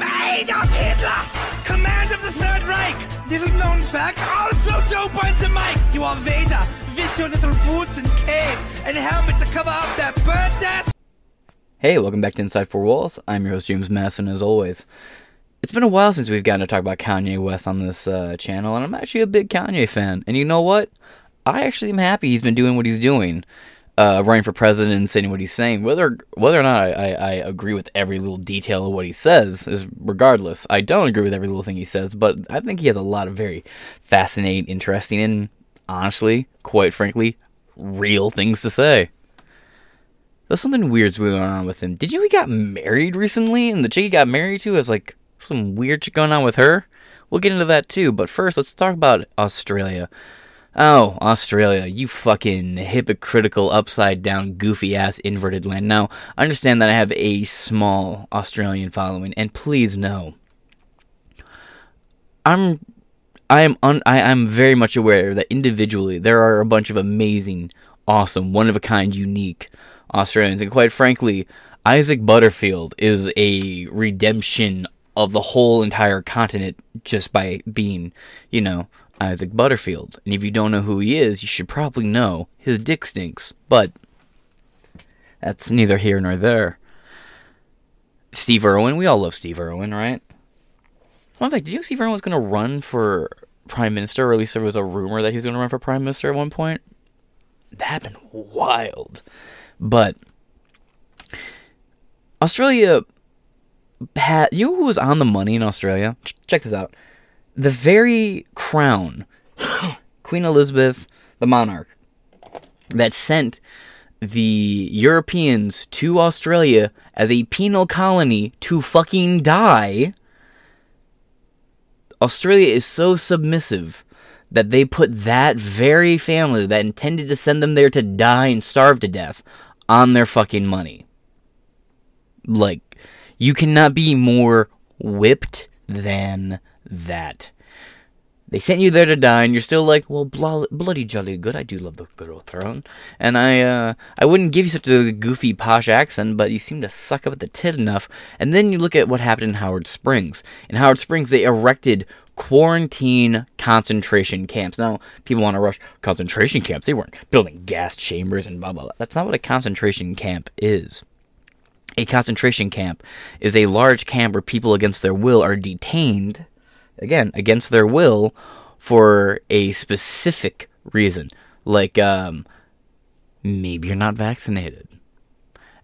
Adolf Hitler, of the Third Reich. Little known fact, also the mic. You are Vader, with your little boots and cape and helmet to cover up that burnt ass. Hey, welcome back to Inside Four Walls. I'm your host, James Masson, as always. It's been a while since we've gotten to talk about Kanye West on this uh, channel, and I'm actually a big Kanye fan. And you know what? I actually am happy he's been doing what he's doing uh, running for president and saying what he's saying. Whether whether or not I, I, I, agree with every little detail of what he says is regardless. I don't agree with every little thing he says, but I think he has a lot of very fascinating, interesting, and honestly, quite frankly, real things to say. There's something weird's going on with him. Did you know he got married recently? And the chick he got married to has like some weird shit going on with her. We'll get into that too. But first, let's talk about Australia. Oh, Australia, you fucking hypocritical, upside down, goofy ass inverted land. Now, understand that I have a small Australian following, and please know, I'm, I am, un, I am very much aware that individually there are a bunch of amazing, awesome, one of a kind, unique Australians, and quite frankly, Isaac Butterfield is a redemption of the whole entire continent just by being, you know, Isaac Butterfield. And if you don't know who he is, you should probably know his dick stinks. But that's neither here nor there. Steve Irwin, we all love Steve Irwin, right? One fact, did you know Steve Irwin was going to run for prime minister, or at least there was a rumor that he was going to run for prime minister at one point? That'd been wild. But Australia had, you know who was on the money in Australia? Check this out the very crown, Queen Elizabeth, the monarch, that sent the Europeans to Australia as a penal colony to fucking die. Australia is so submissive that they put that very family that intended to send them there to die and starve to death on their fucking money. Like, you cannot be more whipped than that. They sent you there to die, and you're still like, well, blo- bloody jolly good. I do love the good old throne, and I, uh, I wouldn't give you such a goofy posh accent, but you seem to suck up at the tit enough. And then you look at what happened in Howard Springs. In Howard Springs, they erected quarantine concentration camps. Now, people want to rush concentration camps. They weren't building gas chambers and blah blah. blah. That's not what a concentration camp is. A concentration camp is a large camp where people against their will are detained again against their will for a specific reason. Like um, maybe you're not vaccinated.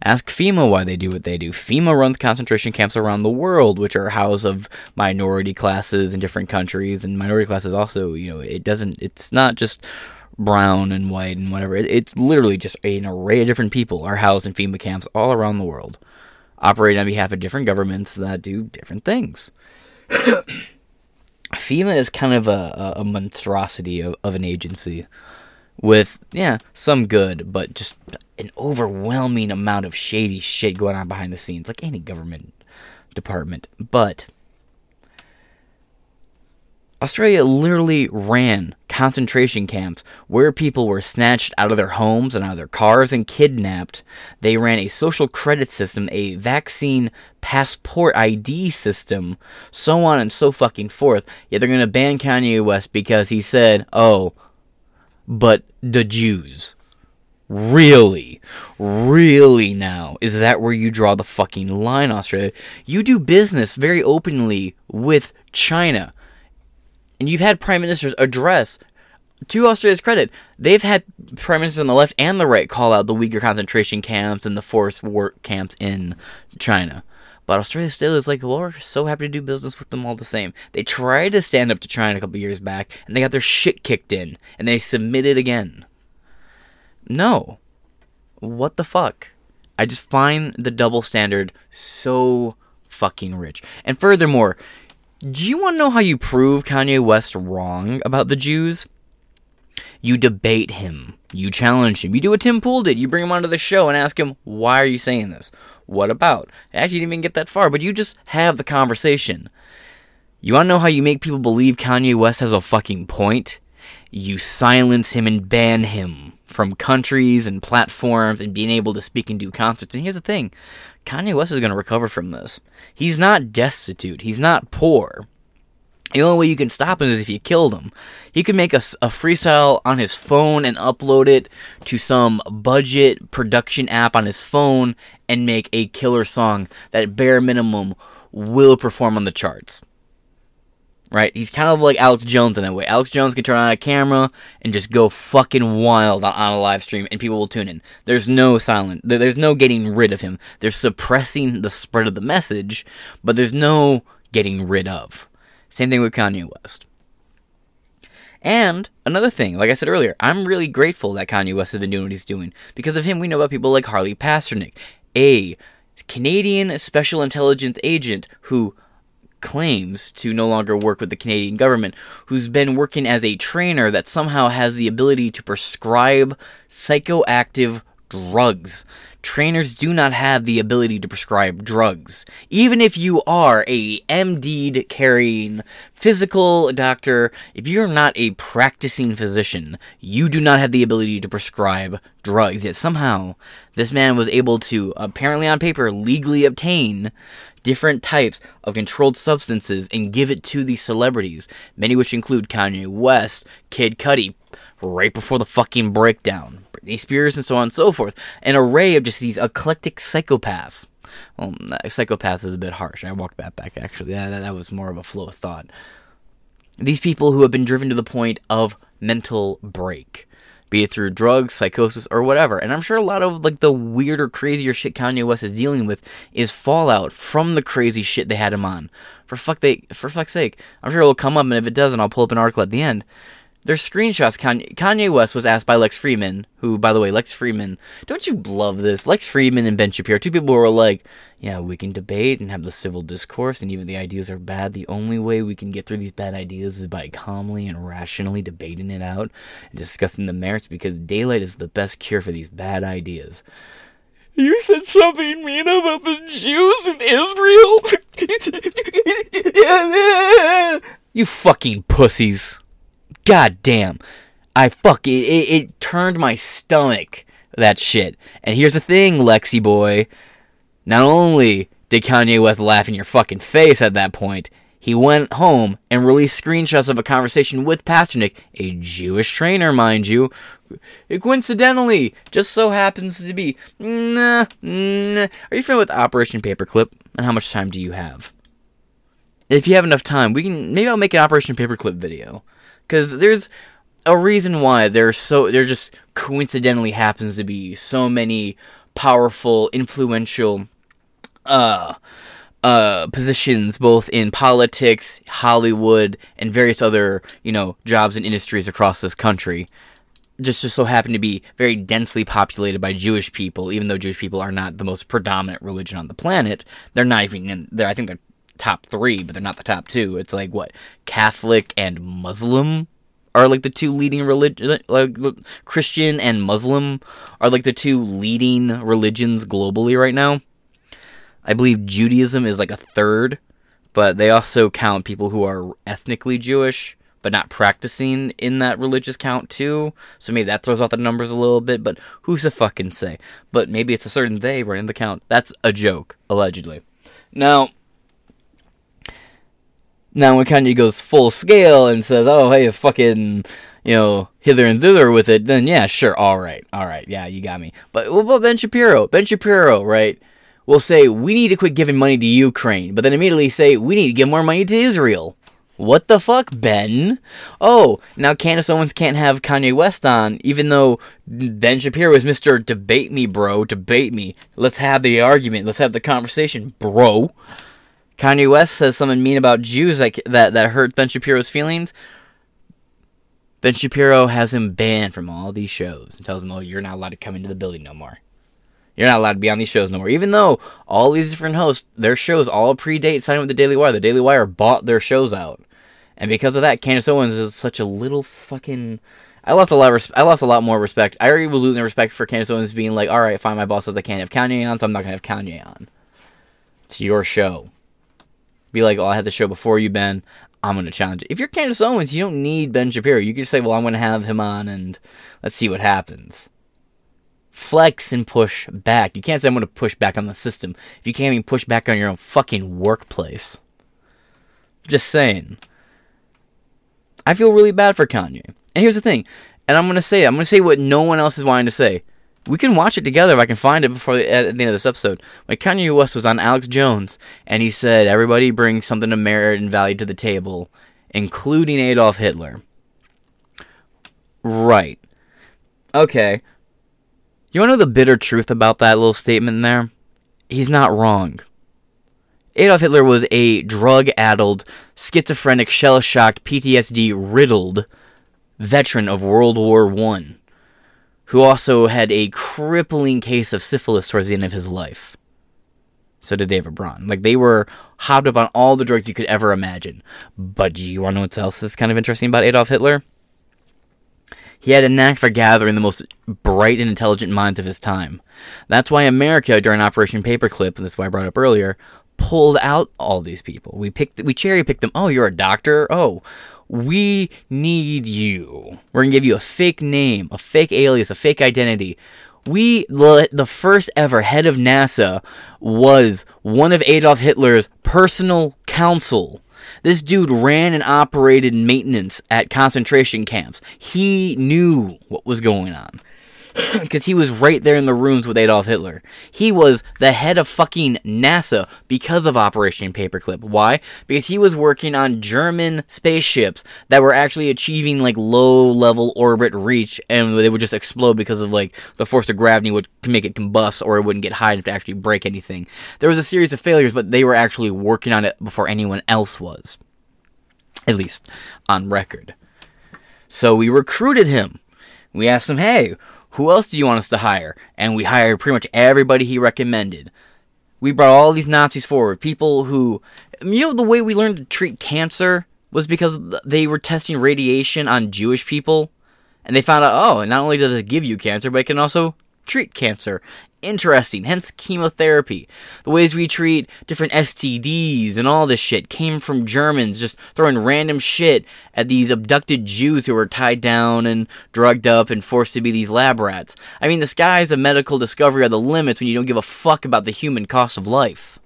Ask fema why they do what they do. Fema runs concentration camps around the world which are house of minority classes in different countries. And minority classes also you know it doesn't it's not just brown and white and whatever. It, it's literally just an array of different people are housed in fema camps all around the world. Operating on behalf of different governments that do different things FEMA is kind of a, a monstrosity of, of an agency with, yeah, some good, but just an overwhelming amount of shady shit going on behind the scenes, like any government department. But Australia literally ran concentration camps where people were snatched out of their homes and out of their cars and kidnapped. They ran a social credit system, a vaccine passport ID system, so on and so fucking forth. Yet they're going to ban Kanye West because he said, oh, but the Jews. Really? Really now? Is that where you draw the fucking line, Australia? You do business very openly with China and you've had prime ministers address to Australia's credit, they've had prime ministers on the left and the right call out the Uyghur concentration camps and the forced work camps in China. But Australia still is like, well, we're so happy to do business with them all the same. They tried to stand up to China a couple years back, and they got their shit kicked in, and they submitted again. No. What the fuck? I just find the double standard so fucking rich. And furthermore, do you want to know how you prove Kanye West wrong about the Jews? You debate him. You challenge him. You do what Tim Pool did. You bring him onto the show and ask him, why are you saying this? What about? Actually, you didn't even get that far, but you just have the conversation. You want to know how you make people believe Kanye West has a fucking point? You silence him and ban him from countries and platforms and being able to speak and do concerts. And here's the thing Kanye West is going to recover from this. He's not destitute. He's not poor. The only way you can stop him is if you killed him. He could make a, a freestyle on his phone and upload it to some budget production app on his phone and make a killer song that, bare minimum, will perform on the charts. Right? He's kind of like Alex Jones in that way. Alex Jones can turn on a camera and just go fucking wild on, on a live stream and people will tune in. There's no silent. There's no getting rid of him. They're suppressing the spread of the message, but there's no getting rid of. Same thing with Kanye West. And another thing, like I said earlier, I'm really grateful that Kanye West has been doing what he's doing. Because of him, we know about people like Harley Pasternak, a Canadian special intelligence agent who claims to no longer work with the Canadian government, who's been working as a trainer that somehow has the ability to prescribe psychoactive drugs trainers do not have the ability to prescribe drugs. Even if you are a MD carrying physical doctor, if you're not a practicing physician, you do not have the ability to prescribe drugs. Yet somehow, this man was able to, apparently on paper, legally obtain different types of controlled substances and give it to these celebrities, many which include Kanye West, Kid Cudi, right before the fucking breakdown. Spears, and so on and so forth. An array of just these eclectic psychopaths. Well, psychopaths is a bit harsh. I walked that back, actually. That, that was more of a flow of thought. These people who have been driven to the point of mental break, be it through drugs, psychosis, or whatever. And I'm sure a lot of like the weirder, crazier shit Kanye West is dealing with is fallout from the crazy shit they had him on. For fuck they, for fuck's sake, I'm sure it'll come up, and if it doesn't, I'll pull up an article at the end. There's screenshots. Kanye, West was asked by Lex Fridman, who, by the way, Lex Fridman, don't you love this? Lex Fridman and Ben Shapiro, two people who were like, yeah, we can debate and have the civil discourse, and even the ideas are bad. The only way we can get through these bad ideas is by calmly and rationally debating it out and discussing the merits, because daylight is the best cure for these bad ideas. You said something mean about the Jews in Israel? you fucking pussies god damn, I fuck it, it, it turned my stomach that shit. And here's the thing, Lexi boy. Not only did Kanye West laugh in your fucking face at that point, he went home and released screenshots of a conversation with Pasternak, a Jewish trainer, mind you. It coincidentally just so happens to be. Nah, nah. Are you familiar with Operation Paperclip? And how much time do you have? If you have enough time, we can maybe I'll make an Operation Paperclip video because there's a reason why there's so there just coincidentally happens to be so many powerful, influential uh uh positions both in politics, Hollywood, and various other, you know, jobs and industries across this country. Just, just so happen to be very densely populated by Jewish people, even though Jewish people are not the most predominant religion on the planet. They're not even in there. I think they're top three, but they're not the top two. It's like what Catholic and Muslim are like the two leading religion, like Christian and Muslim are like the two leading religions globally right now. I believe Judaism is like a third, but they also count people who are ethnically Jewish but not practicing in that religious count too. So maybe that throws out the numbers a little bit, but who's to fucking say? But maybe it's a certain they running the count. That's a joke, allegedly. Now, now, when Kanye goes full scale and says, "Oh, hey, you fucking," you know, hither and thither with it, then yeah, sure, all right, all right, yeah, you got me. But what about Ben Shapiro? Ben Shapiro, right? Will say we need to quit giving money to Ukraine, but then immediately say we need to give more money to Israel. What the fuck, Ben? Oh, now Candace Owens can't have Kanye West on, even though Ben Shapiro is Mr. Debate me, bro. Debate me. Let's have the argument. Let's have the conversation, bro. Kanye West says something mean about Jews like that that hurt Ben Shapiro's feelings. Ben Shapiro has him banned from all these shows and tells him, "Oh, you're not allowed to come into the building no more. You're not allowed to be on these shows no more." Even though all these different hosts, their shows all predate signing with the Daily Wire. The Daily Wire bought their shows out, and because of that, Candace Owens is such a little fucking. I lost a lot. Res- I lost a lot more respect. I already was losing respect for Candace Owens being like, "All right, fine, my boss says I can't have Kanye on, so I'm not gonna have Kanye on." It's your show be like, oh, I had the show before you, Ben. I'm going to challenge it. If you're Candace Owens, you don't need Ben Shapiro. You can just say, well, I'm going to have him on and let's see what happens. flex and push back. You can't say I'm going to push back on the system if you can't even push back on your own fucking workplace. Just saying. I feel really bad for Kanye. And here's the thing, and I'm going to say it. I'm going to say what no one else is wanting to say. We can watch it together if I can find it before the, at the end of this episode. When Kanye West was on Alex Jones, and he said, "Everybody brings something of merit and value to the table, including Adolf Hitler." Right. Okay. You want to know the bitter truth about that little statement there? He's not wrong. Adolf Hitler was a drug addled, schizophrenic, shell shocked, PTSD riddled veteran of World War I who also had a crippling case of syphilis towards the end of his life. So did David Braun. Like they were hopped up on all the drugs you could ever imagine. But do you want to know what else is kind of interesting about Adolf Hitler? He had a knack for gathering the most bright and intelligent minds of his time. That's why America, during Operation Paperclip, and that's why I brought up earlier, pulled out all these people. We picked, we cherry picked them. Oh, you're a doctor. Oh, we need you. We're gonna give you a fake name, a fake alias, a fake identity. We the first ever head of NASA was one of Adolf Hitler's personal counsel. This dude ran and operated maintenance at concentration camps. He knew what was going on. Because he was right there in the rooms with Adolf Hitler. He was the head of fucking NASA because of Operation Paperclip. Why? Because he was working on German spaceships that were actually achieving like low level orbit reach and they would just explode because of like the force of gravity would make it combust or it wouldn't get high enough to actually break anything. There was a series of failures, but they were actually working on it before anyone else was at least on record. So we recruited him. We asked him, hey, who else do you want us to hire? And we hired pretty much everybody he recommended. We brought all these Nazis forward. People who, you know, the way we learned to treat cancer was because they were testing radiation on Jewish people. And they found out, oh, not only does it give you cancer, but it can also treat cancer interesting, hence chemotherapy. The ways we treat different STDs and all this shit came from Germans just throwing random shit at these abducted Jews who were tied down and drugged up and forced to be these lab rats. I mean, the skies of medical discovery are the limits when you don't give a fuck about the human cost of life.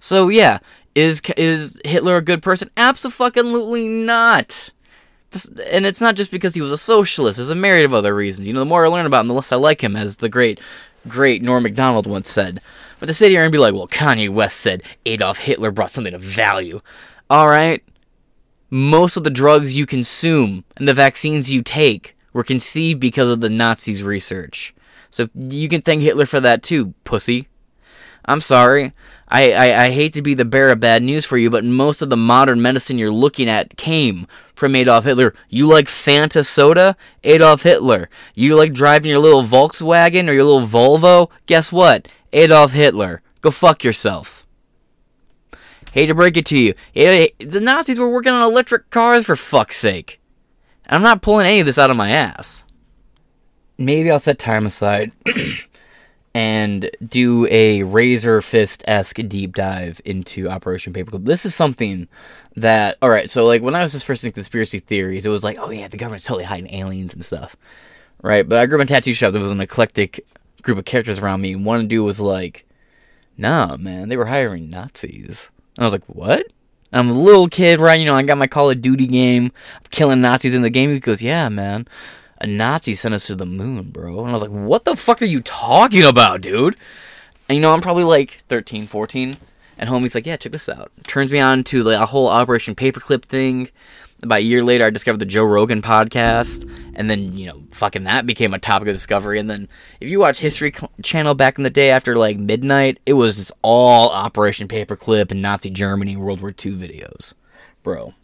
So yeah, is is Hitler a good person? Absolutely not. And it's not just because he was a socialist. There's a myriad of other reasons. You know, the more I learn about him, the less I like him, as the great great Norm MacDonald once said. But to sit here and be like, well, Kanye West said Adolf Hitler brought something of value. Alright? Most of the drugs you consume and the vaccines you take were conceived because of the Nazis' research. So you can thank Hitler for that too, pussy. I'm sorry. I, I, I, hate to be the bearer of bad news for you, but most of the modern medicine you're looking at came from Adolf Hitler. You like Fanta soda? Adolf Hitler. You like driving your little Volkswagen or your little Volvo? Guess what? Adolf Hitler. Go fuck yourself. Hate to break it to you. The Nazis were working on electric cars for fuck's sake. I'm not pulling any of this out of my ass. Maybe I'll set time aside and do a Razorfist esque deep dive into Operation Paperclip. This is something that, all right, so like when I was just first in conspiracy theories, it was like, oh yeah, the government's totally hiding aliens and stuff, right? But I grew up in a tattoo shop. There was an eclectic group of characters around me. One dude was like, nah, man, they were hiring Nazis. And I was like, what? I'm a little kid, right? You know, I got my Call of Duty game, I'm killing Nazis in the game. He goes, yeah, man a Nazi sent us to the moon, bro. And I was like, what the fuck are you talking about, dude? And you know, I'm probably like 13, 14. And homie's like, yeah, check this out. Turns me on to the whole Operation Paperclip thing. About a year later, I discovered the Joe Rogan podcast. And then, you know, fucking that became a topic of discovery. And then, if you watch History Channel back in the day after like midnight, it was all Operation Paperclip and Nazi Germany World War II videos. Bro,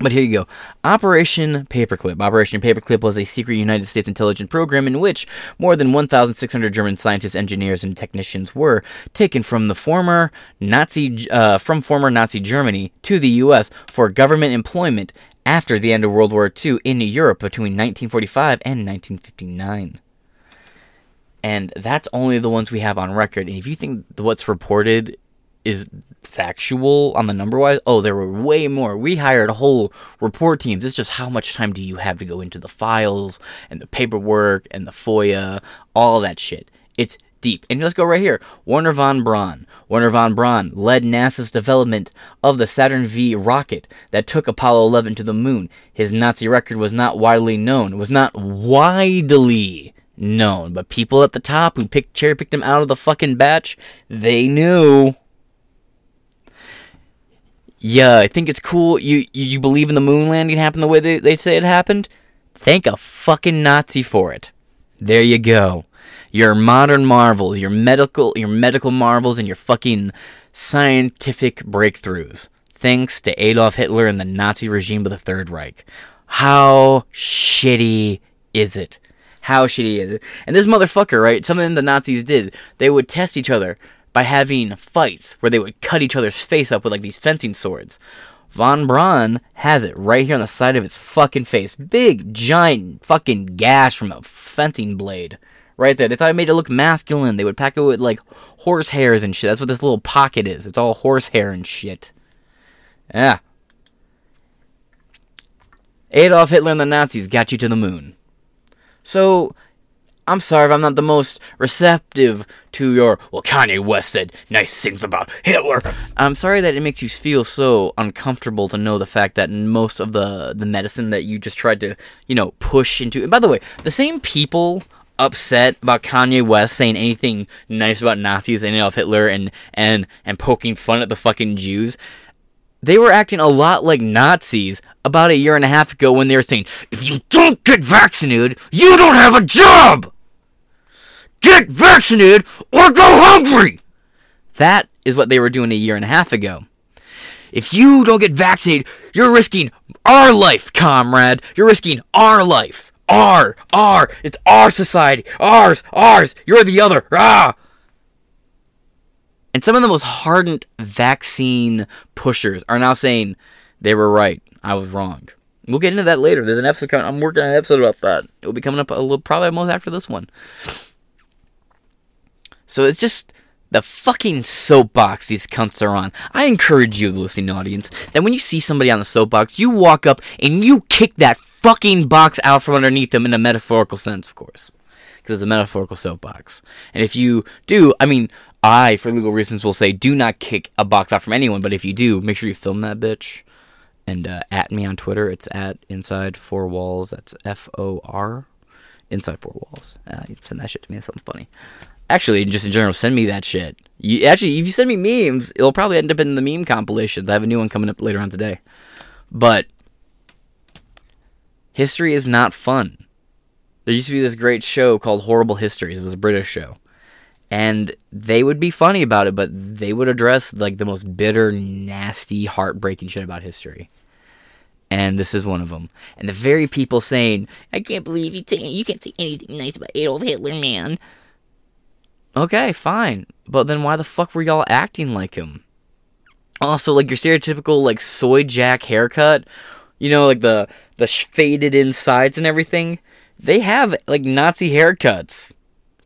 but here you go. Operation Paperclip. Operation Paperclip was a secret United States intelligence program in which more than 1,600 German scientists, engineers, and technicians were taken from the former Nazi uh, from former Nazi Germany to the U.S. for government employment after the end of World War II in Europe between 1945 and 1959. And that's only the ones we have on record. And if you think what's reported is factual on the number wise. Oh, there were way more. We hired whole report teams. It's just how much time do you have to go into the files and the paperwork and the FOIA, all that shit. It's deep. And let's go right here. Wernher von Braun. Wernher von Braun led NASA's development of the Saturn V rocket that took Apollo 11 to the moon. His Nazi record was not widely known. Was not widely known, but people at the top who picked cherry picked him out of the fucking batch, they knew. Yeah, I think it's cool. You you, believe in the moon landing happened the way they, they say it happened? Thank a fucking Nazi for it. There you go. Your modern marvels, your medical your medical marvels and your fucking scientific breakthroughs. Thanks to Adolf Hitler and the Nazi regime of the Third Reich. How shitty is it? How shitty is it? And this motherfucker, right? Something the Nazis did. They would test each other by having fights where they would cut each other's face up with like these fencing swords. Von Braun has it right here on the side of his fucking face. Big, giant fucking gash from a fencing blade. Right there. They thought it made it look masculine. They would pack it with like horse hairs and shit. That's what this little pocket is. It's all horse hair and shit. Yeah. Adolf Hitler and the Nazis got you to the moon. So, I'm sorry if I'm not the most receptive to your, well, Kanye West said nice things about Hitler. I'm sorry that it makes you feel so uncomfortable to know the fact that most of the, the medicine that you just tried to, you know, push into. And by the way, the same people upset about Kanye West saying anything nice about Nazis and Adolf Hitler and, and, and poking fun at the fucking Jews they were acting a lot like Nazis about a year and a half ago when they were saying, if you don't get vaccinated, you don't have a job! Get vaccinated or go hungry! That is what they were doing a year and a half ago. If you don't get vaccinated, you're risking our life, comrade. You're risking our life. Our, our, it's our society. Ours, ours. You're the other. Ah! And some of the most hardened vaccine pushers are now saying they were right. I was wrong. We'll get into that later. There's an episode coming. I'm working on an episode about that. It will be coming up a little, probably almost after this one. So it's just the fucking soapbox these cunts are on. I encourage you, the listening audience, that when you see somebody on the soapbox, you walk up and you kick that fucking box out from underneath them in a metaphorical sense, of course. Because it's a metaphorical soapbox. And if you do, I mean, I, for legal reasons, will say do not kick a box out from anyone. But if you do, make sure you film that bitch and uh, at me on Twitter. It's at inside four walls. That's F O R inside four walls. Uh, send that shit to me. That's something funny. Actually, just in general, send me that shit. You actually, if you send me memes, it'll probably end up in the meme compilations. I have a new one coming up later on today. But history is not fun. There used to be this great show called Horrible Histories. It was a British show and they would be funny about it, but they would address like the most bitter, nasty, heartbreaking shit about history. And this is one of them. And the very people saying, "I can't believe you t- you can't say anything nice about Adolf Hitler, man." Okay, fine, but then why the fuck were y'all acting like him? Also, like your stereotypical like soy jack haircut, you know, like the the faded insides and everything. They have like Nazi haircuts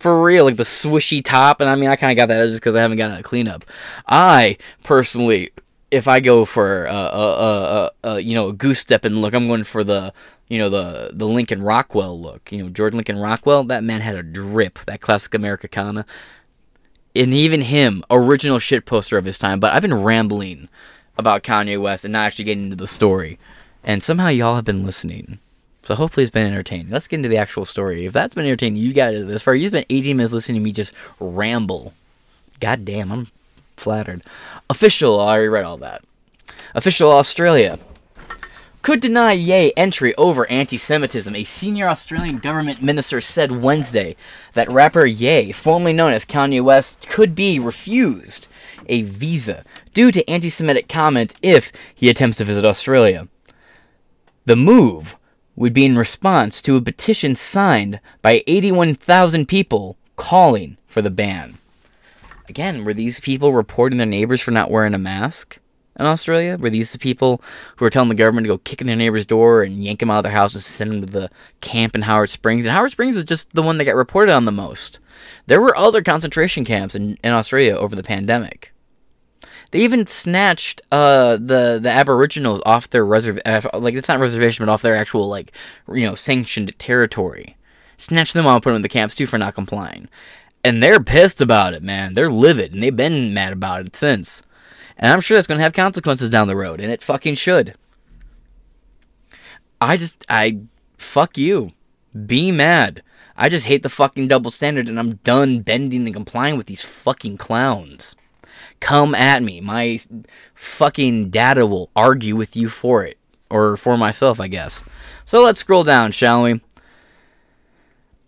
for real, like the swishy top. And I mean, I kind of got that just because I haven't gotten a cleanup. I personally, if I go for a, a, a, a you know a goose stepping look, I'm going for the you know the the Lincoln Rockwell look. You know George Lincoln Rockwell. That man had a drip. That classic Americana. And even him, original shit poster of his time. But I've been rambling about Kanye West and not actually getting into the story. And somehow y'all have been listening. So hopefully it's been entertaining. Let's get into the actual story. If that's been entertaining, you got it this far. You've been 18 minutes listening to me just ramble. God damn, I'm flattered. Official, I already read all that. Official Australia could deny Ye entry over anti Semitism. A senior Australian government minister said Wednesday that rapper Ye, formerly known as Kanye West, could be refused a visa due to anti Semitic comment if he attempts to visit Australia. The move would be in response to a petition signed by 81,000 people calling for the ban. Again, were these people reporting their neighbors for not wearing a mask in Australia? Were these the people who were telling the government to go kick in their neighbor's door and yank them out of their house and send them to the camp in Howard Springs? And Howard Springs was just the one that got reported on the most. There were other concentration camps in, in Australia over the pandemic. They even snatched uh, the the Aboriginals off their reserv uh, like it's not reservation, but off their actual like you know sanctioned territory. Snatched them off, put them in the camps too for not complying, and they're pissed about it, man. They're livid, and they've been mad about it since. And I'm sure that's going to have consequences down the road, and it fucking should. I just, I, fuck you. Be mad. I just hate the fucking double standard, and I'm done bending and complying with these fucking clowns. Come at me. My fucking data will argue with you for it. Or for myself, I guess. So let's scroll down, shall we?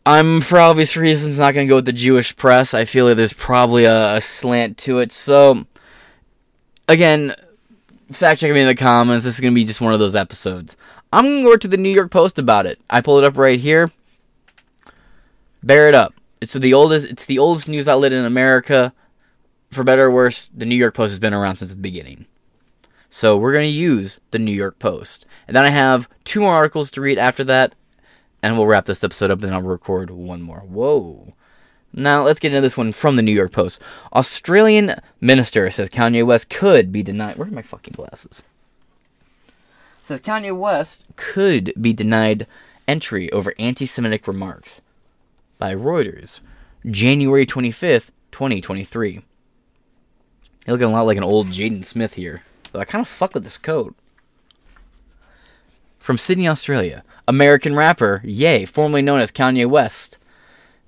I'm, for obvious reasons, not going to go with the Jewish press. I feel like there's probably a, a slant to it. So, again, fact check me in the comments. This is going to be just one of those episodes. I'm going to go to the New York Post about it. I pulled it up right here. Bear it up. It's the oldest. It's the oldest news outlet in America. For better or worse, the New York Post has been around since the beginning. So we're going to use the New York Post, and then I have two more articles to read after that, and we'll wrap this episode up. And I'll record one more. Whoa. Now let's get into this one from the New York Post. Australian minister says Kanye West could be denied. Where are my fucking glasses? says Kanye West could be denied entry over anti-Semitic remarks by Reuters, January 25th, 2023. You're looking a lot like an old Jaden Smith here. But I kind of fuck with this coat. From Sydney, Australia, American rapper Ye, formerly known as Kanye West,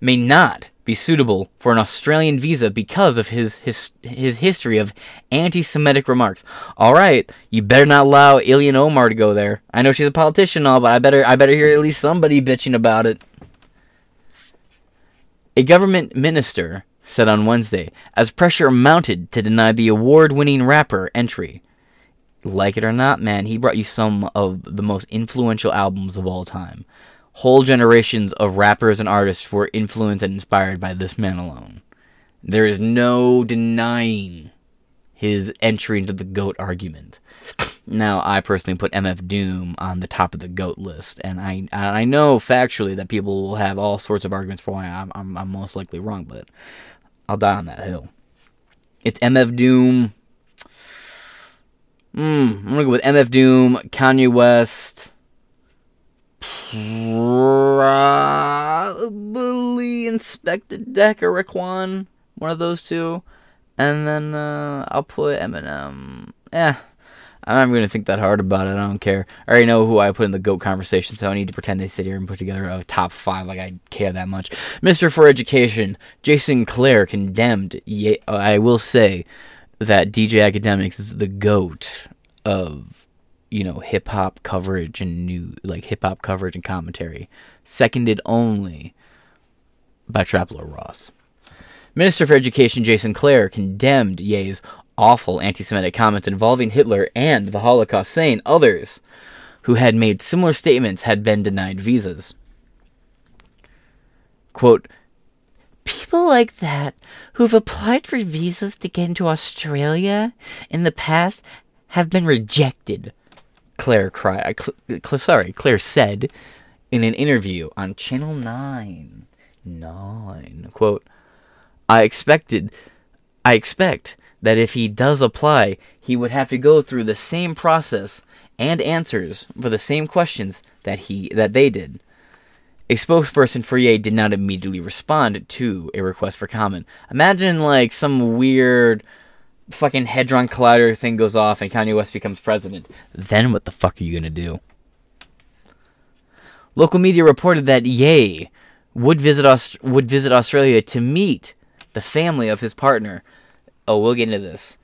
may not be suitable for an Australian visa because of his his, his history of anti-Semitic remarks. All right, you better not allow Ilhan Omar to go there. I know she's a politician, all, but I better I better hear at least somebody bitching about it. A government minister said on Wednesday, as pressure mounted to deny the award-winning rapper entry. Like it or not, man, he brought you some of the most influential albums of all time whole generations of rappers and artists were influenced and inspired by this man alone. There is no denying his entry into the GOAT argument. Now, I personally put MF Doom on the top of the GOAT list, and I I know factually that people will have all sorts of arguments for why I'm, I'm, I'm most likely wrong, but I'll die on that hill. It's MF Doom. Hmm, I'm gonna go with MF Doom, Kanye West, probably Inspectah Deck or Raekwon, one of those two, and then uh, I'll put Eminem. Eh, I'm not even going to think that hard about it. I don't care. I already know who I put in the GOAT conversation, so I need to pretend to sit here and put together a top five like I care that much. Mr. for Education, Jason Clare condemned. I will say that DJ Akademiks is the GOAT of you know hip hop coverage and new like hip hop coverage and commentary, seconded only by Trap Lore Ross. Minister for Education Jason Clare condemned Ye's awful anti-Semitic comments involving Hitler and the Holocaust, saying others who had made similar statements had been denied visas. Quote, People like that who've applied for visas to get into Australia in the past have been rejected Clare cry, uh, Cl- sorry, Clare said in an interview on Channel 9. 9. Quote, I expected, I expect that if he does apply, he would have to go through the same process and answers for the same questions that he that they did. A spokesperson for Ye did not immediately respond to a request for comment. Imagine like some weird fucking Hadron Collider thing goes off and Kanye West becomes president, then what the fuck are you gonna do? Local media reported that Ye would visit Aust- would visit Australia to meet the family of his partner. Oh, we'll get into this.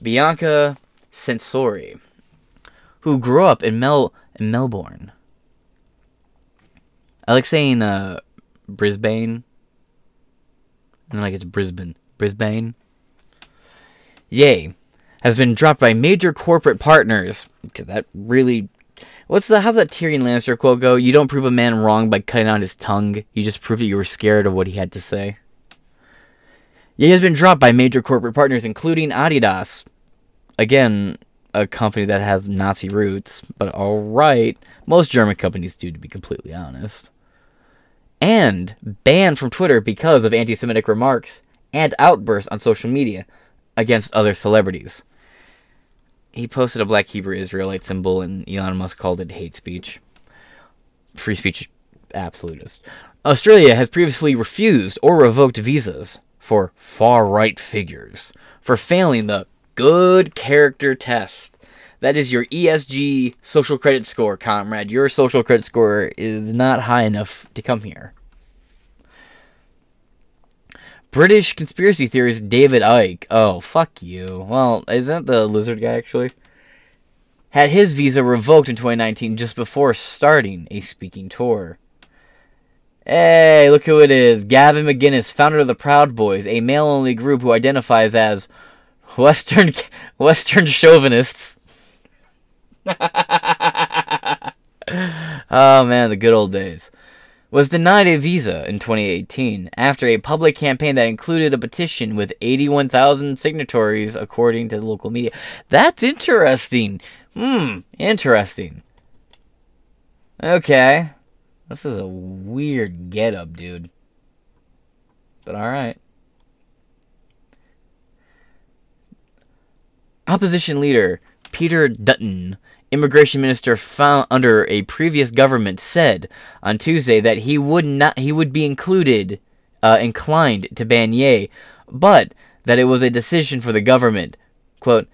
Bianca Censori, who grew up in Mel in Melbourne. I like saying uh, Brisbane. And like it's Brisbane. Brisbane. Yay. has been dropped by major corporate partners. Because that really. What's the how that Tyrion Lannister quote go? You don't prove a man wrong by cutting out his tongue. You just prove that you were scared of what he had to say. Ye has been dropped by major corporate partners, including Adidas. Again, a company that has Nazi roots, but alright. Most German companies do, to be completely honest. And banned from Twitter because of anti Semitic remarks and outbursts on social media against other celebrities. he posted a black Hebrew Israelite symbol, and Elon Musk called it hate speech. Free speech absolutist. Australia has previously refused or revoked visas for far right figures for failing the good character test. That is your ESG social credit score, comrade. Your social credit score is not high enough to come here. British conspiracy theorist David Icke. Oh, fuck you. Well, isn't that the lizard guy actually? Had his visa revoked in 2019 just before starting a speaking tour. Hey, look who it is. Gavin McInnes, founder of the Proud Boys, a male only group who identifies as Western Western chauvinists. oh man, the good old days was denied a visa in 2018 after a public campaign that included a petition with 81,000 signatories, according to local media. That's interesting. Hmm, interesting. Okay. This is a weird getup, dude. But alright. Opposition leader Peter Dutton immigration minister found under a previous government said on Tuesday that he would not he would be included uh, inclined to ban Ye, but that it was a decision for the government. Quote,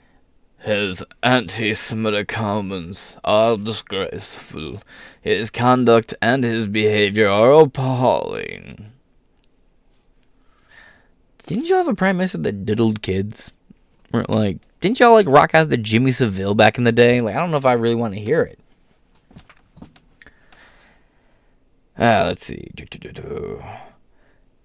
his anti-Semitic comments are disgraceful. His conduct and his behavior are appalling. Didn't you have a prime minister that diddled kids? Or like didn't y'all like rock out the Jimmy Savile back in the day? Like I don't know if I really want to hear it. Ah, let's see.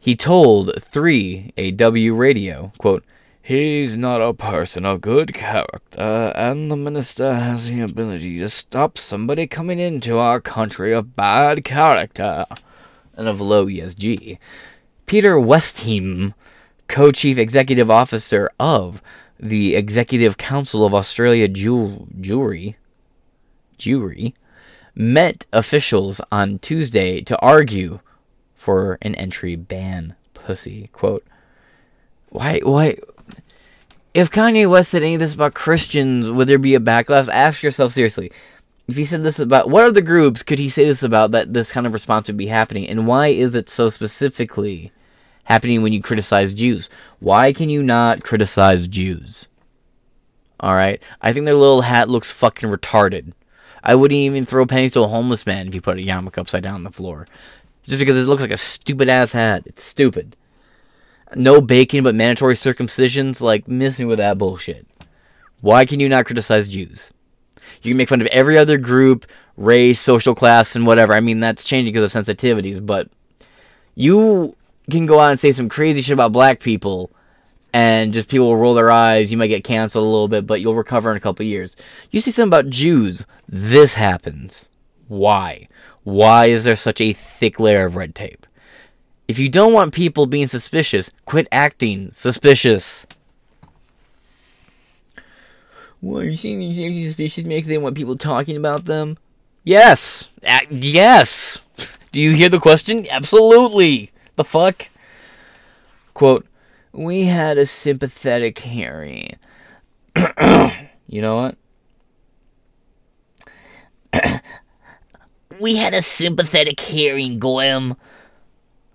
He told 3AW Radio, quote, He's not a person of good character, and the minister has the ability to stop somebody coming into our country of bad character and of low ESG. Peter Wertheim, co chief executive officer of the Executive Council of Australia Jewry, Jewry met officials on Tuesday to argue for an entry ban. Pussy quote. Why? Why? If Kanye West said any of this about Christians, would there be a backlash? Ask yourself seriously. If he said this about what other groups could he say this about that this kind of response would be happening, and why is it so specifically? happening when you criticize Jews. Why can you not criticize Jews? Alright? I think their little hat looks fucking retarded. I wouldn't even throw pennies to a homeless man if you put a yarmulke upside down on the floor. Just because it looks like a stupid ass hat. It's stupid. No bacon but mandatory circumcisions, like missing with that bullshit. Why can you not criticize Jews? You can make fun of every other group, race, social class, and whatever. I mean, that's changing because of sensitivities, but you can go out and say some crazy shit about black people and just people will roll their eyes. You might get canceled a little bit, but you'll recover in a couple years. You say something about Jews, this happens. Why? Why is there such a thick layer of red tape? If you don't want people being suspicious, quit acting suspicious. Why are you seeing these suspicious because they want people talking about them? Yes. Uh, yes. Do you hear the question? Absolutely. The fuck? Quote, we had a sympathetic hearing. you know what? we had a sympathetic hearing, Goem.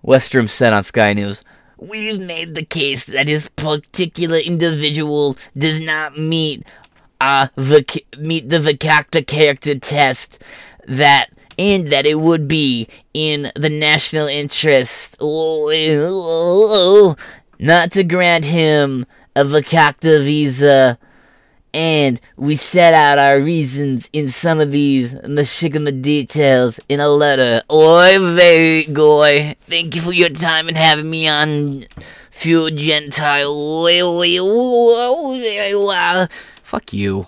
Westrom said on Sky News. We've made the case that this particular individual does not meet uh, the meet the Vacacta character test that and that it would be in the national interest not to grant him a Vacacta visa. And we set out our reasons in some of these mashigama details in a letter. Oi, goy. Thank you for your time and having me on Fuel Gentile. Fuck you.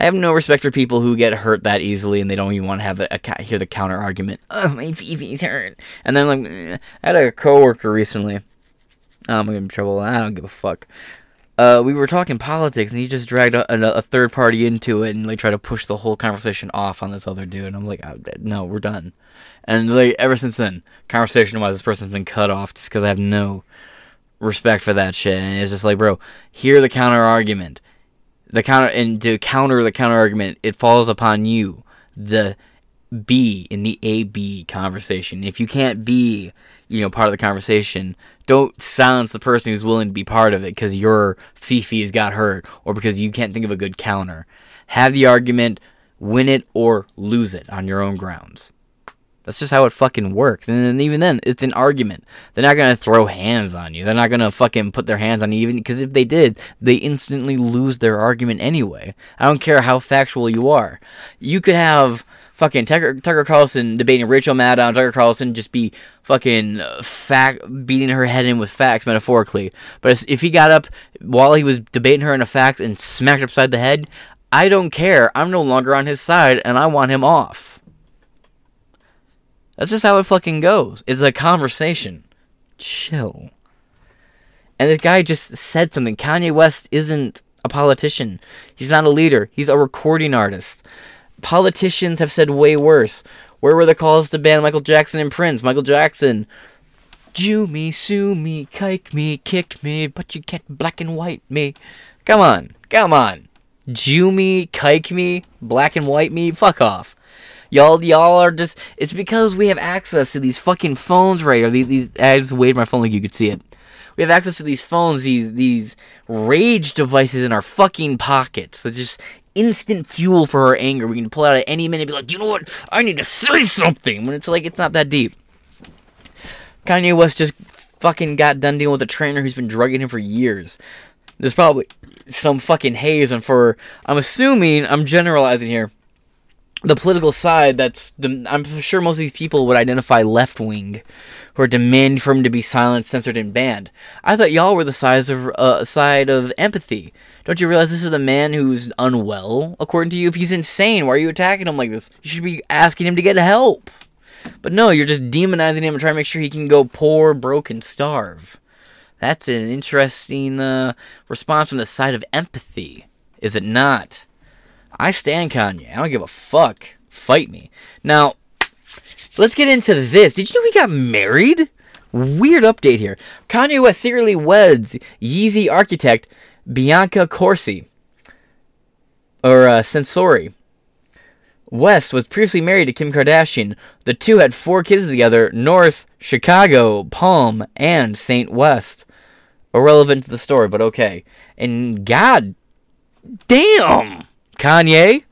I have no respect for people who get hurt that easily and they don't even want to have a, a hear the counter argument. Oh, my feeties hurt. And then like. I had a coworker recently. Oh, I'm gonna get in trouble. I don't give a fuck. Uh, we were talking politics, and he just dragged a, a, a, third party into it and like tried to push the whole conversation off on this other dude. And I'm like, oh, no, we're done. And like ever since then, conversation wise, this person's been cut off just because I have no respect for that shit. And it's just like, bro, hear the counter argument the counter and to counter the counter argument, it falls upon you, the be in the AB conversation. If you can't be, you know, part of the conversation, don't silence the person who's willing to be part of it because your Fifi's got hurt or because you can't think of a good counter. Have the argument, win it or lose it on your own grounds. That's just how it fucking works. And even then, it's an argument. They're not gonna throw hands on you. They're not gonna fucking put their hands on you even because if they did, they instantly lose their argument anyway. I don't care how factual you are. You could have fucking Tucker, Tucker Carlson debating Rachel Maddow, Tucker Carlson just be fucking uh, fact beating her head in with facts metaphorically. But if he got up while he was debating her in a fact and smacked her upside the head, I don't care. I'm no longer on his side, and I want him off. That's just how it fucking goes. It's a conversation. Chill. And this guy just said something. Kanye West isn't a politician. He's not a leader. He's a recording artist. Politicians have said way worse. Where were the calls to ban Michael Jackson and Prince? Michael Jackson, Jew me, sue me, kike me, kick me, but you can't black and white me. Come on, come on. Jew me, kike me, black and white me, fuck off. Y'all, y'all are just. It's because we have access to these fucking phones right here. These, these I just waved my phone like you could see it. We have access to these phones, these these rage devices in our fucking pockets. It's just instant fuel for our anger. We can pull out at any minute, be like, you know what? I need to say something. When it's like it's not that deep. Kanye West just fucking got done dealing with a trainer who's been drugging him for years. There's probably some fucking haze, and for I'm assuming I'm generalizing here the political side that's I'm sure most of these people would identify left wing, who are demanding for him to be silenced, censored, and banned. I thought y'all were the size of uh, side of empathy. Don't you realize this is a man who's unwell, according to you? If he's insane, why are you attacking him like this? You should be asking him to get help. But no, you're just demonizing him and trying to make sure he can go poor, broke, and starve. That's an interesting uh, response from the side of empathy, is it not? I stand Kanye. I don't give a fuck. Fight me. Now, let's get into this. Did you know he got married? Weird update here. Kanye West secretly weds Yeezy architect Bianca Corsi. Or uh, Censori. West was previously married to Kim Kardashian. The two had four kids together North, Chicago, Palm, and St. West. Irrelevant to the story, but okay. And god damn! Kanye.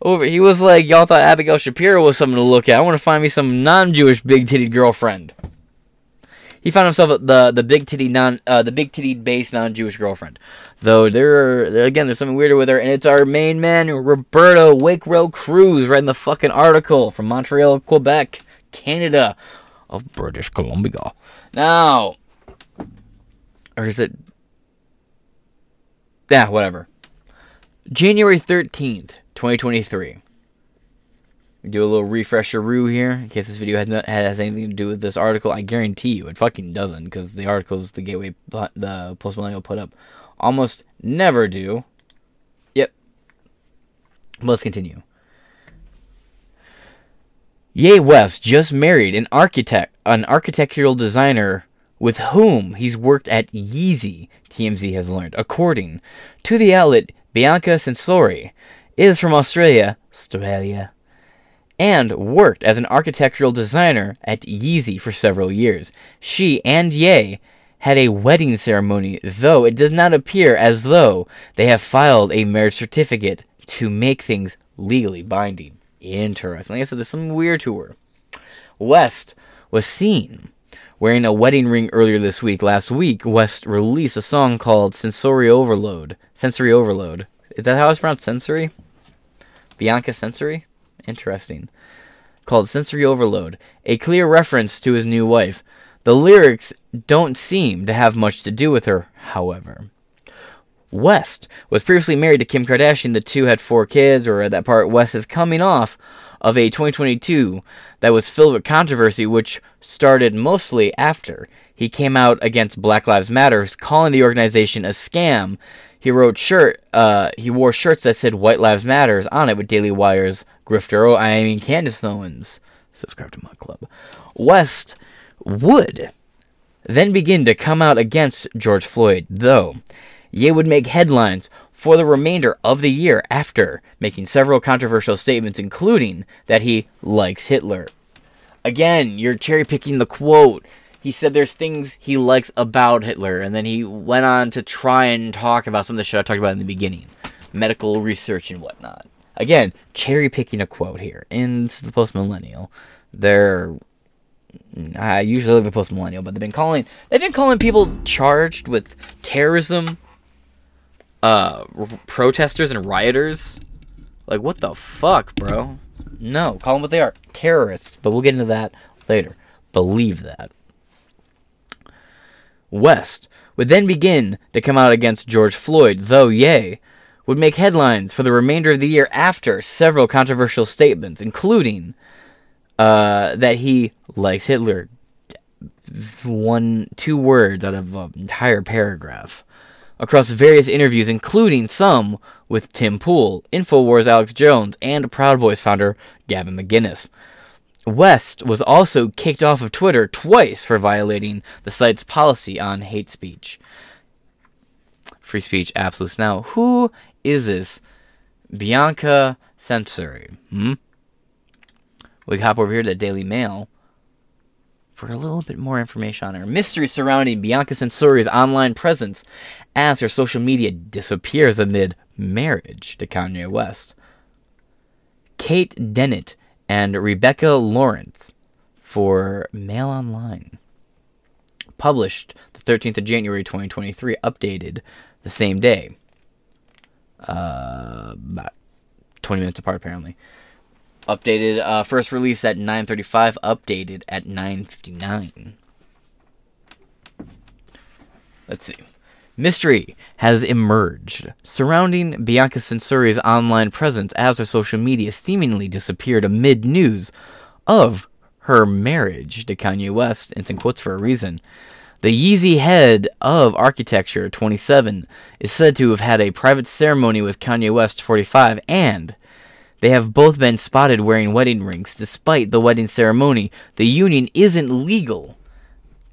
Over, he was like, y'all thought Abigail Shapiro was something to look at. I want to find me some non-Jewish big-titted girlfriend. He found himself the the big titty non uh, the big titty based non-Jewish girlfriend. Though there are, again, there's something weirder with her, and it's our main man Roberto Wakerell-Cruz writing the fucking article from Montreal, Quebec, Canada, of British Columbia. Now, or is it? Yeah, whatever. January 13th, 2023. Do a little refresher roo here in case this video has, not, has anything to do with this article. I guarantee you it fucking doesn't because the articles the Gateway, the Post put up almost never do. Yep. Let's continue. Ye West just married an architect, an architectural designer with whom he's worked at Yeezy, TMZ has learned. According to the outlet Bianca Censori is from Australia, Australia, and worked as an architectural designer at Yeezy for several years. She and Ye had a wedding ceremony, though it does not appear as though they have filed a marriage certificate to make things legally binding. Interesting. Like I said, there's some weird to her. West was seen wearing a wedding ring earlier this week. Last week, West released a song called Censori Overload. Censori Overload. Is that how it's pronounced? Sensory? Bianca Censori? Interesting. Called Censori Overload, a clear reference to his new wife. The lyrics don't seem to have much to do with her, however. West was previously married to Kim Kardashian. The two had four kids, or at that part, West is coming off of a 2022 that was filled with controversy, which started mostly after he came out against Black Lives Matter, calling the organization a scam. He wrote shirt. Uh, he wore shirts that said "White Lives Matters" on it with Daily Wire's grifter. Oh, I mean Candace Owens. Subscribe to my club. West would then begin to come out against George Floyd, though. Ye would make headlines for the remainder of the year after making several controversial statements, including that he likes Hitler. Again, you're cherry picking the quote. He said there's things he likes about Hitler, and then he went on to try and talk about some of the shit I talked about in the beginning medical research and whatnot. Again, cherry picking a quote here. And the post millennial. They're I usually live a post millennial, but they've been calling they've been calling people charged with terrorism, uh, protesters and rioters. Like what the fuck, bro? No, call them what they are, terrorists. But we'll get into that later. Believe that. West would then begin to come out against George Floyd, though Ye would make headlines for the remainder of the year after several controversial statements, including uh, that he likes Hitler. One, two words out of an entire paragraph. Across various interviews, including some with Tim Pool, InfoWars Alex Jones, and Proud Boys founder Gavin McInnes. West was also kicked off of Twitter twice for violating the site's policy on hate speech. Free speech absolutes. Now, who is this Bianca Censori? Hmm? We hop over here to the Daily Mail for a little bit more information on her. Mystery surrounding Bianca Censori's online presence as her social media disappears amid marriage to Kanye West. Kate Dennett and Rebecca Lawrence for Mail Online. Published the 13th of January 2023, updated the same day. Uh, about 20 minutes apart, apparently. Updated, uh, first release at 9.35, updated at 9.59. Let's see. Mystery has emerged surrounding Bianca Censori's online presence as her social media seemingly disappeared amid news of her marriage to Kanye West. It's in quotes for a reason. The Yeezy head of Architecture 27 is said to have had a private ceremony with Kanye West 45 and they have both been spotted wearing wedding rings despite the wedding ceremony. The union isn't legal.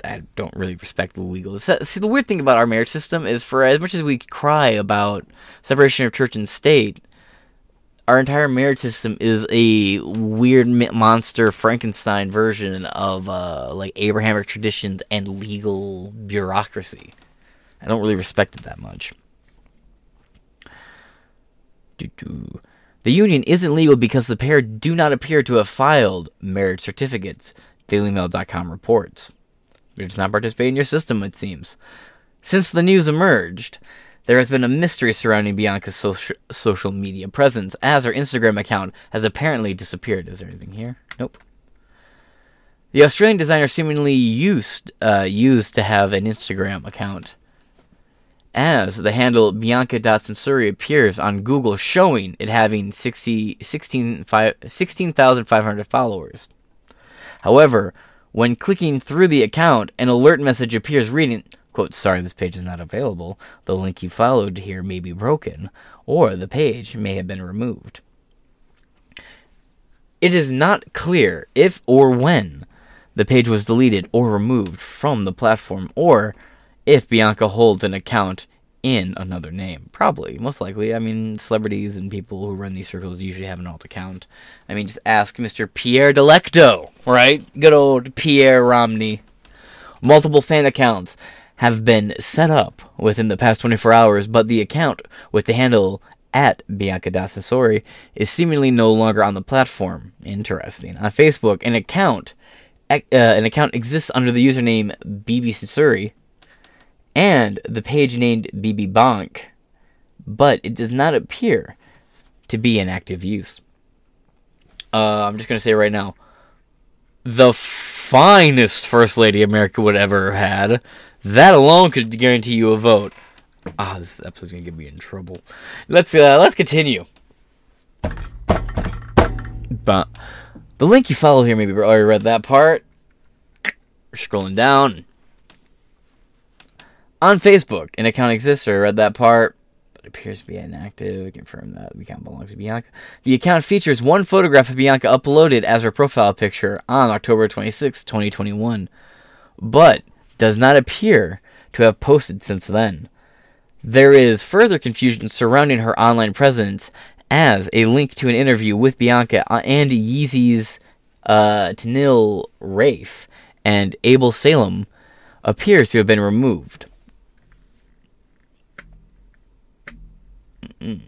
I don't really respect the legal. See, the weird thing about our marriage system is for as much as we cry about separation of church and state, our entire marriage system is a weird monster Frankenstein version of uh, like Abrahamic traditions and legal bureaucracy. I don't really respect it that much. Doo-doo. The union isn't legal because the pair do not appear to have filed marriage certificates, DailyMail.com reports. They does not participating in your system, it seems. Since the news emerged, there has been a mystery surrounding Bianca's social, social media presence, as her Instagram account has apparently disappeared. Is there anything here? Nope. The Australian designer seemingly used uh, used to have an Instagram account, as the handle Bianca.Censori appears on Google, showing it having 60, 16,500 16, followers. However, when clicking through the account, an alert message appears reading, quote, sorry, this page is not available. The link you followed here may be broken, or the page may have been removed. It is not clear if or when the page was deleted or removed from the platform, or if Bianca holds an account in another name. Probably, most likely. I mean, celebrities and people who run these circles usually have an alt account. I mean, just ask Mr. Pierre Delecto, right? Good old Pierre Romney. Multiple fan accounts have been set up within the past 24 hours, but the account with the handle at Bianca Censori is seemingly no longer on the platform. Interesting. On Facebook, an account uh, an account exists under the username BB Censori, and the page named BB Bonk, but it does not appear to be in active use. Uh, I'm just going to say right now the finest First Lady America would ever had. That alone could guarantee you a vote. Ah, this episode's gonna get me in trouble. Let's uh, let's continue. But the link you follow here, maybe already read that part. We're scrolling down. On Facebook, an account exists. I read that part, but appears to be inactive. Confirm that the account belongs to Bianca. The account features one photograph of Bianca uploaded as her profile picture on October 26, 2021, but does not appear to have posted since then. There is further confusion surrounding her online presence as a link to an interview with Bianca and Yeezy's uh, Tanil Rafe and Abel Salem appears to have been removed. Mm-mm.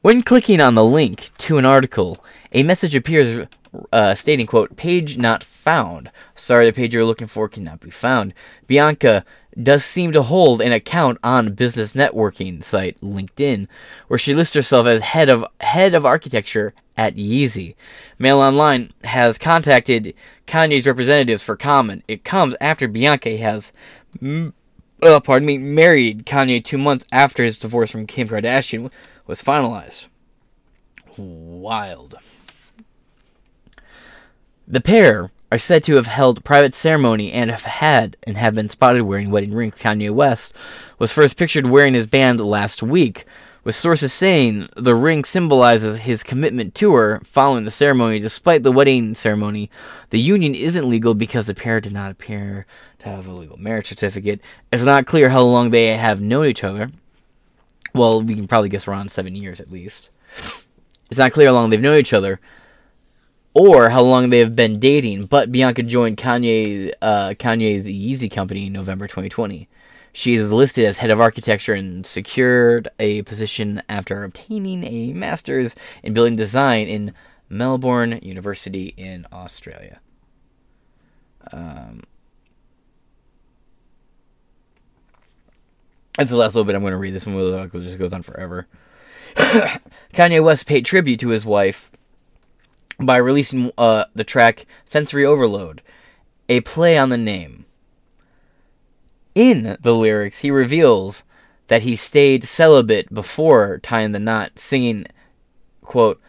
When clicking on the link to an article, a message appears uh, stating, quote, page not found. Sorry, the page you're looking for cannot be found. Bianca does seem to hold an account on business networking site LinkedIn, where she lists herself as head of head of architecture at Yeezy. Mail Online has contacted Kanye's representatives for comment. It comes after Bianca has, uh, pardon me, married Kanye two months after his divorce from Kim Kardashian was finalized. Wild. The pair are said to have held private ceremony and have had and have been spotted wearing wedding rings. Kanye West was first pictured wearing his band last week, with sources saying the ring symbolizes his commitment to her following the ceremony. Despite the wedding ceremony, the union isn't legal because the pair did not appear to have a legal marriage certificate. It's not clear how long they have known each other. Well, we can probably guess around seven years at least. It's not clear how long they've known each other or how long they have been dating, but Bianca joined Kanye, uh, Kanye's Yeezy company in November 2020. She is listed as head of architecture and secured a position after obtaining a master's in building design in Melbourne University in Australia. Um, that's the last little bit I'm going to read. This one will just goes on forever. Kanye West paid tribute to his wife by releasing uh, the track Censori Overload, a play on the name. In the lyrics, he reveals that he stayed celibate before tying the knot, singing, quote,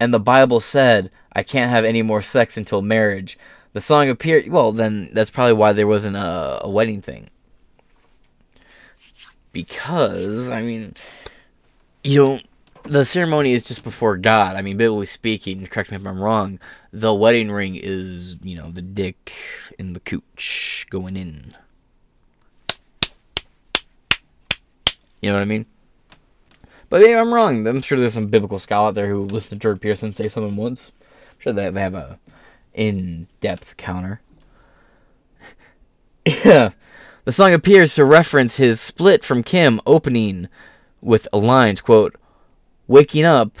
and the Bible said, I can't have any more sex until marriage. The song appeared, well, then that's probably why there wasn't a, a wedding thing. Because, I mean, you don't the ceremony is just before God. I mean, biblically speaking, correct me if I'm wrong, the wedding ring is, you know, the dick in the cooch going in. You know what I mean? But maybe I'm wrong. I'm sure there's some biblical scholar out there who listened to Jordan Peterson say something once. I'm sure they have a in-depth counter. yeah. The song appears to reference his split from Kim opening with lines, quote, waking up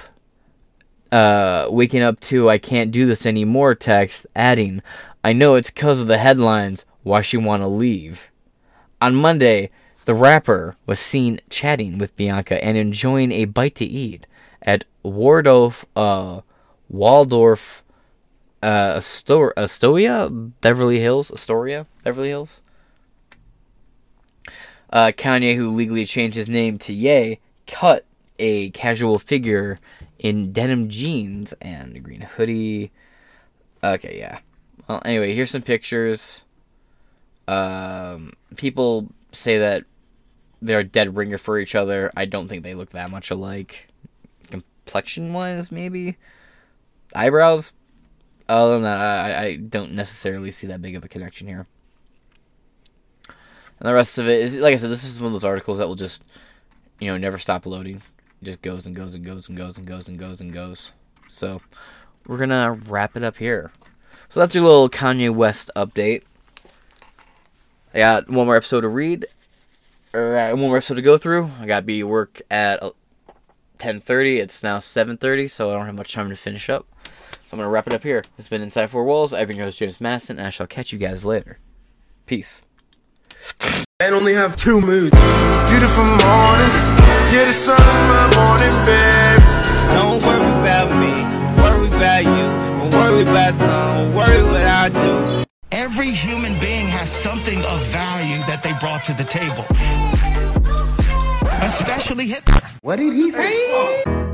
uh, waking up to I can't do this anymore text, adding, I know it's because of the headlines, why she want to leave. On Monday, the rapper was seen chatting with Bianca and enjoying a bite to eat at Waldorf, uh, Waldorf, uh, Astor- Astoria, Beverly Hills, Astoria, Beverly Hills. Uh, Kanye, who legally changed his name to Ye, cut a casual figure in denim jeans and a green hoodie. Okay, yeah. Well, anyway, here's some pictures. Um, people say that they're a dead ringer for each other. I don't think they look that much alike. Complexion wise, maybe. Eyebrows. Other than that, I, I don't necessarily see that big of a connection here. And the rest of it is, like I said, this is one of those articles that will just, you know, never stop loading just goes and goes and goes and goes and goes and goes and goes. So we're gonna wrap it up here. So that's your little Kanye West update. I got one more episode to read, or uh, one more episode to go through. I got to be work at 10:30. It's now 7:30, so I don't have much time to finish up. So I'm gonna wrap it up here. This has been Inside Four Walls. I've been your host James Masson, and I shall catch you guys later. Peace. And only have two moods. Beautiful morning, yeah, the sun in my morning, babe. Don't worry about me, worry about you. Don't worry about some, worry what I do. Every human being has something of value that they brought to the table. Especially Hitler. What did he say?